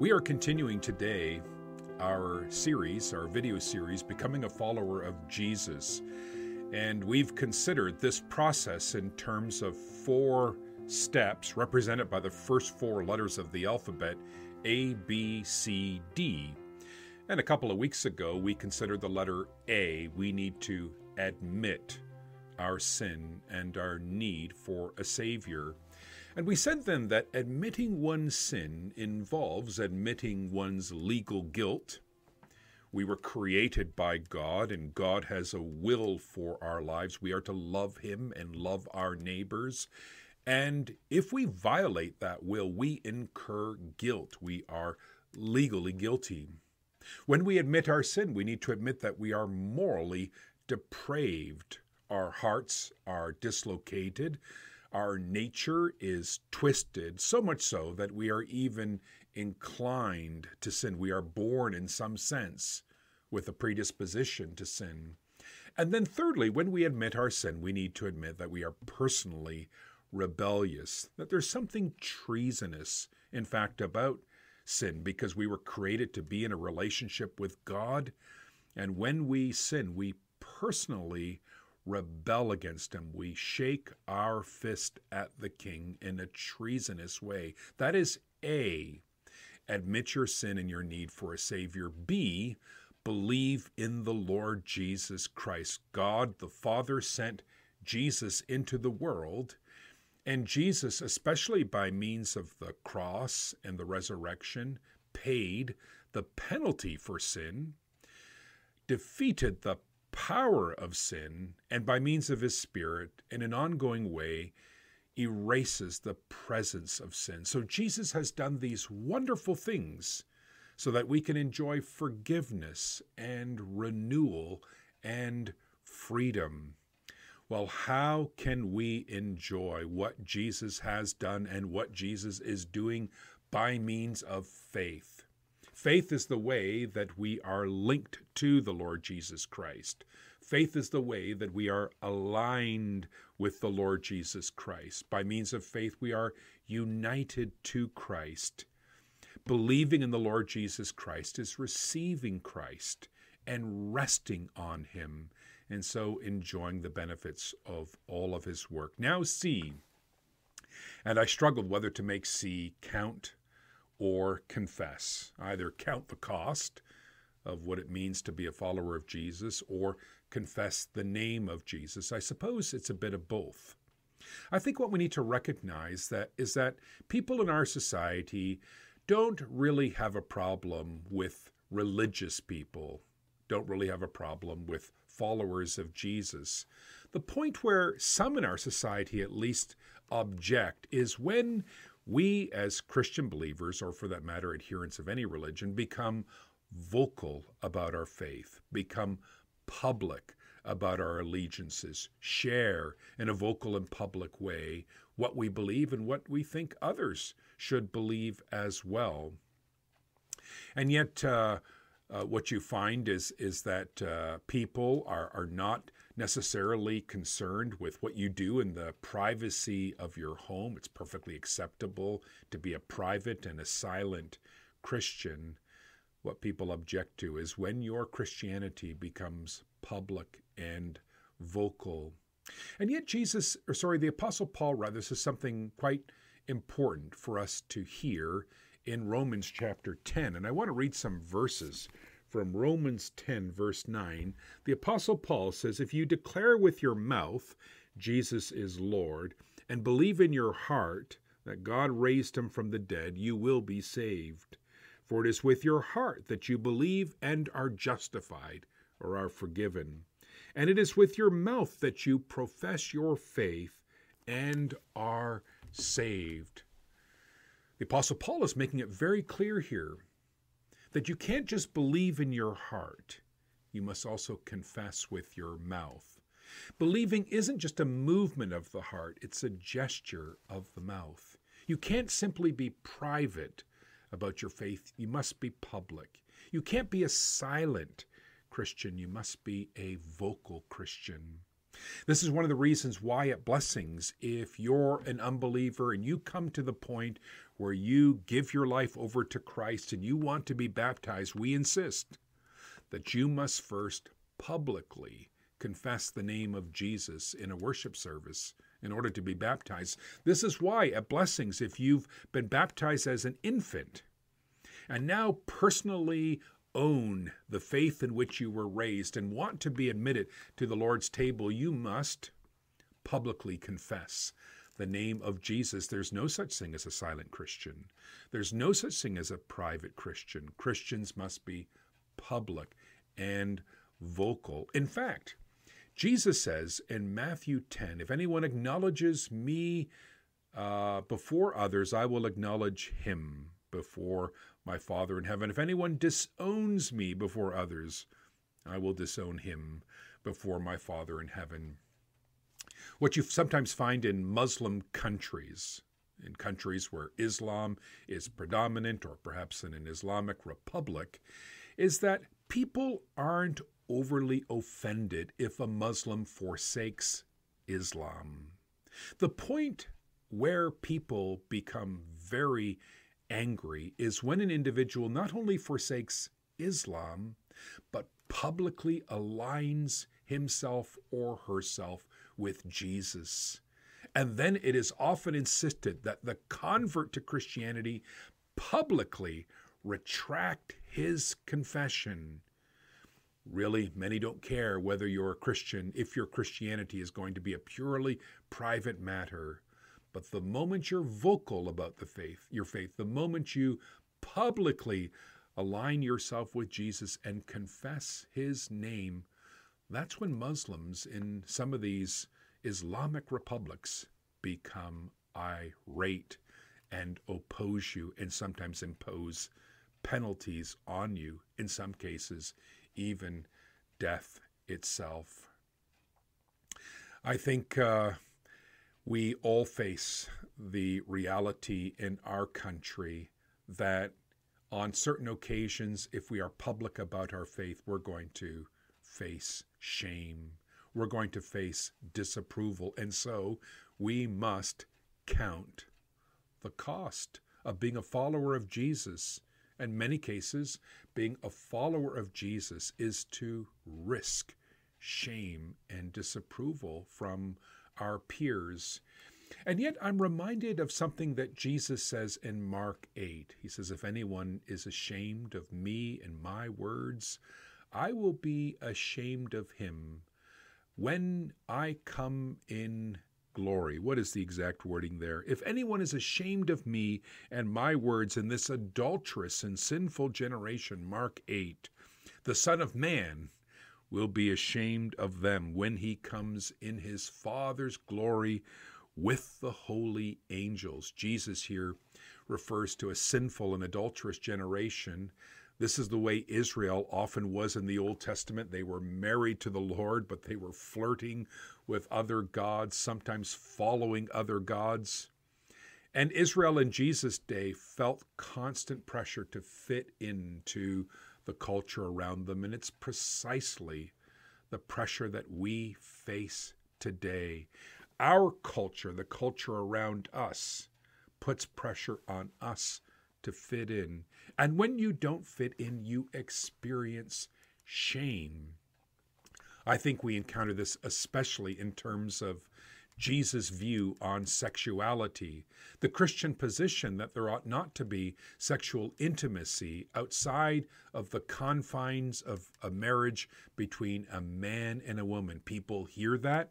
We are continuing today our series, our video series, Becoming a Follower of Jesus. And we've considered this process in terms of four steps represented by the first four letters of the alphabet A, B, C, D. And a couple of weeks ago, we considered the letter A. We need to admit our sin and our need for a Savior. And we said then that admitting one's sin involves admitting one's legal guilt. We were created by God, and God has a will for our lives. We are to love Him and love our neighbors. And if we violate that will, we incur guilt. We are legally guilty. When we admit our sin, we need to admit that we are morally depraved. Our hearts are dislocated. Our nature is twisted, so much so that we are even inclined to sin. We are born, in some sense, with a predisposition to sin. And then, thirdly, when we admit our sin, we need to admit that we are personally rebellious, that there's something treasonous, in fact, about sin, because we were created to be in a relationship with God. And when we sin, we personally rebel against him. We shake our fist at the king in a treasonous way. That is A. Admit your sin and your need for a Savior. B. Believe in the Lord Jesus Christ. God the Father sent Jesus into the world, and Jesus, especially by means of the cross and the resurrection, paid the penalty for sin, defeated the power of sin, and by means of his Spirit, in an ongoing way, erases the presence of sin. So Jesus has done these wonderful things so that we can enjoy forgiveness and renewal and freedom. Well, how can we enjoy what Jesus has done and what Jesus is doing by means of faith? Faith is the way that we are linked to the Lord Jesus Christ. Faith is the way that we are aligned with the Lord Jesus Christ. By means of faith, we are united to Christ. Believing in the Lord Jesus Christ is receiving Christ and resting on Him, and so enjoying the benefits of all of His work. Now, C. And I struggled whether to make C count or confess. Either count the cost of what it means to be a follower of Jesus or confess the name of Jesus. I suppose it's a bit of both. I think what we need to recognize that is that people in our society don't really have a problem with religious people, don't really have a problem with followers of Jesus. The point where some in our society at least object is when we, as Christian believers, or for that matter, adherents of any religion, become vocal about our faith, become public about our allegiances, share in a vocal and public way what we believe and what we think others should believe as well. And yet, uh, uh, what you find is is that uh, people are are not necessarily concerned with what you do in the privacy of your home. It's perfectly acceptable to be a private and a silent Christian. What people object to is when your Christianity becomes public and vocal. And yet, Jesus, or sorry, the Apostle Paul rather says something quite important for us to hear in Romans chapter 10. And I want to read some verses from Romans 10, verse 9, the Apostle Paul says, If you declare with your mouth Jesus is Lord, and believe in your heart that God raised him from the dead, you will be saved. For it is with your heart that you believe and are justified, or are forgiven. And it is with your mouth that you profess your faith and are saved. The Apostle Paul is making it very clear here that you can't just believe in your heart, you must also confess with your mouth. Believing isn't just a movement of the heart, it's a gesture of the mouth. You can't simply be private about your faith, you must be public. You can't be a silent Christian, you must be a vocal Christian. This is one of the reasons why at Blessings, if you're an unbeliever and you come to the point where you give your life over to Christ and you want to be baptized, we insist that you must first publicly confess the name of Jesus in a worship service in order to be baptized. This is why at Blessings, if you've been baptized as an infant and now personally own the faith in which you were raised and want to be admitted to the Lord's table, you must publicly confess the name of Jesus. There's no such thing as a silent Christian. There's no such thing as a private Christian. Christians must be public and vocal. In fact, Jesus says in Matthew 10 if anyone acknowledges me uh, before others, I will acknowledge him before my Father in heaven. If anyone disowns me before others, I will disown him before my Father in heaven. What you sometimes find in Muslim countries, in countries where Islam is predominant, or perhaps in an Islamic republic, is that people aren't overly offended if a Muslim forsakes Islam. The point where people become very angry is when an individual not only forsakes Islam, but publicly aligns himself or herself with Jesus. And then it is often insisted that the convert to Christianity publicly retract his confession Really, many don't care whether you're a Christian, if your Christianity is going to be a purely private matter. But the moment you're vocal about the faith, your faith, the moment you publicly align yourself with Jesus and confess his name, that's when Muslims in some of these Islamic republics become irate and oppose you and sometimes impose penalties on you, in some cases, even death itself. I think uh, we all face the reality in our country that on certain occasions, if we are public about our faith, we're going to face shame. We're going to face disapproval. And so we must count the cost of being a follower of Jesus in many cases, being a follower of Jesus is to risk shame and disapproval from our peers. And yet, I'm reminded of something that Jesus says in Mark 8. He says, If anyone is ashamed of me and my words, I will be ashamed of him when I come in glory. What is the exact wording there? If anyone is ashamed of me and my words in this adulterous and sinful generation, Mark 8, the Son of Man will be ashamed of them when he comes in his Father's glory with the holy angels. Jesus here refers to a sinful and adulterous generation this is the way Israel often was in the Old Testament. They were married to the Lord, but they were flirting with other gods, sometimes following other gods. And Israel in Jesus' day felt constant pressure to fit into the culture around them. And it's precisely the pressure that we face today. Our culture, the culture around us, puts pressure on us to fit in. And when you don't fit in, you experience shame. I think we encounter this especially in terms of Jesus' view on sexuality, the Christian position that there ought not to be sexual intimacy outside of the confines of a marriage between a man and a woman. People hear that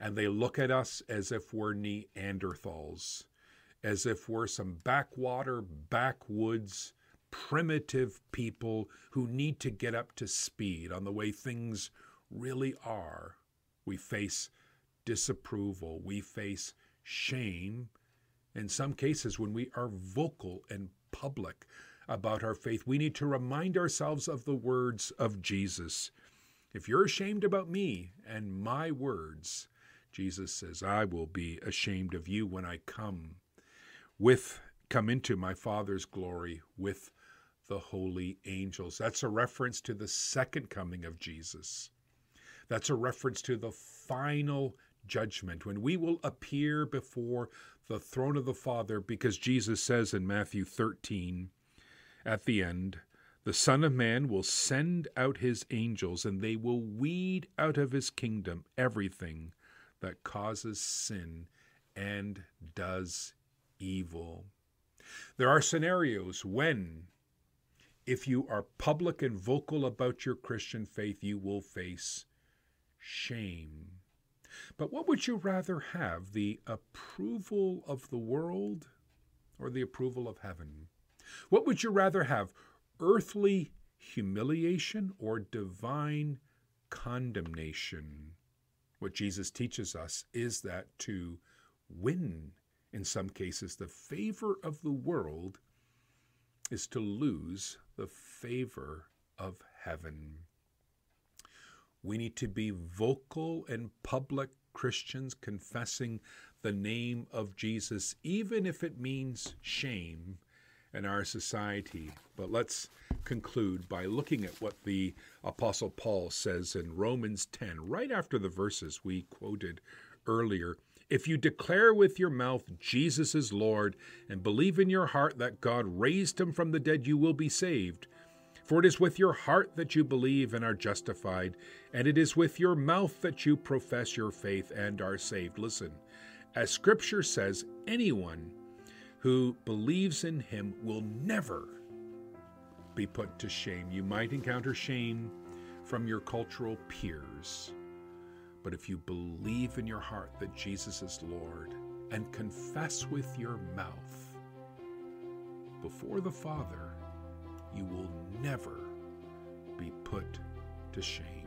and they look at us as if we're Neanderthals as if we're some backwater, backwoods, primitive people who need to get up to speed on the way things really are. We face disapproval, we face shame. In some cases, when we are vocal and public about our faith, we need to remind ourselves of the words of Jesus. If you're ashamed about me and my words, Jesus says, I will be ashamed of you when I come with come into my Father's glory with the holy angels. That's a reference to the second coming of Jesus. That's a reference to the final judgment when we will appear before the throne of the Father, because Jesus says in Matthew 13 at the end, the Son of Man will send out his angels, and they will weed out of his kingdom everything that causes sin and does evil. There are scenarios when, if you are public and vocal about your Christian faith, you will face shame. But what would you rather have, the approval of the world or the approval of heaven? What would you rather have, earthly humiliation or divine condemnation? What Jesus teaches us is that to win, in some cases, the favor of the world is to lose the favor of heaven. We need to be vocal and public Christians confessing the name of Jesus, even if it means shame in our society. But let's conclude by looking at what the Apostle Paul says in Romans 10, right after the verses we quoted earlier. If you declare with your mouth Jesus is Lord and believe in your heart that God raised him from the dead, you will be saved. For it is with your heart that you believe and are justified, and it is with your mouth that you profess your faith and are saved. Listen, as Scripture says, anyone who believes in him will never be put to shame. You might encounter shame from your cultural peers, but if you believe in your heart that Jesus is Lord and confess with your mouth before the Father, you will never be put to shame.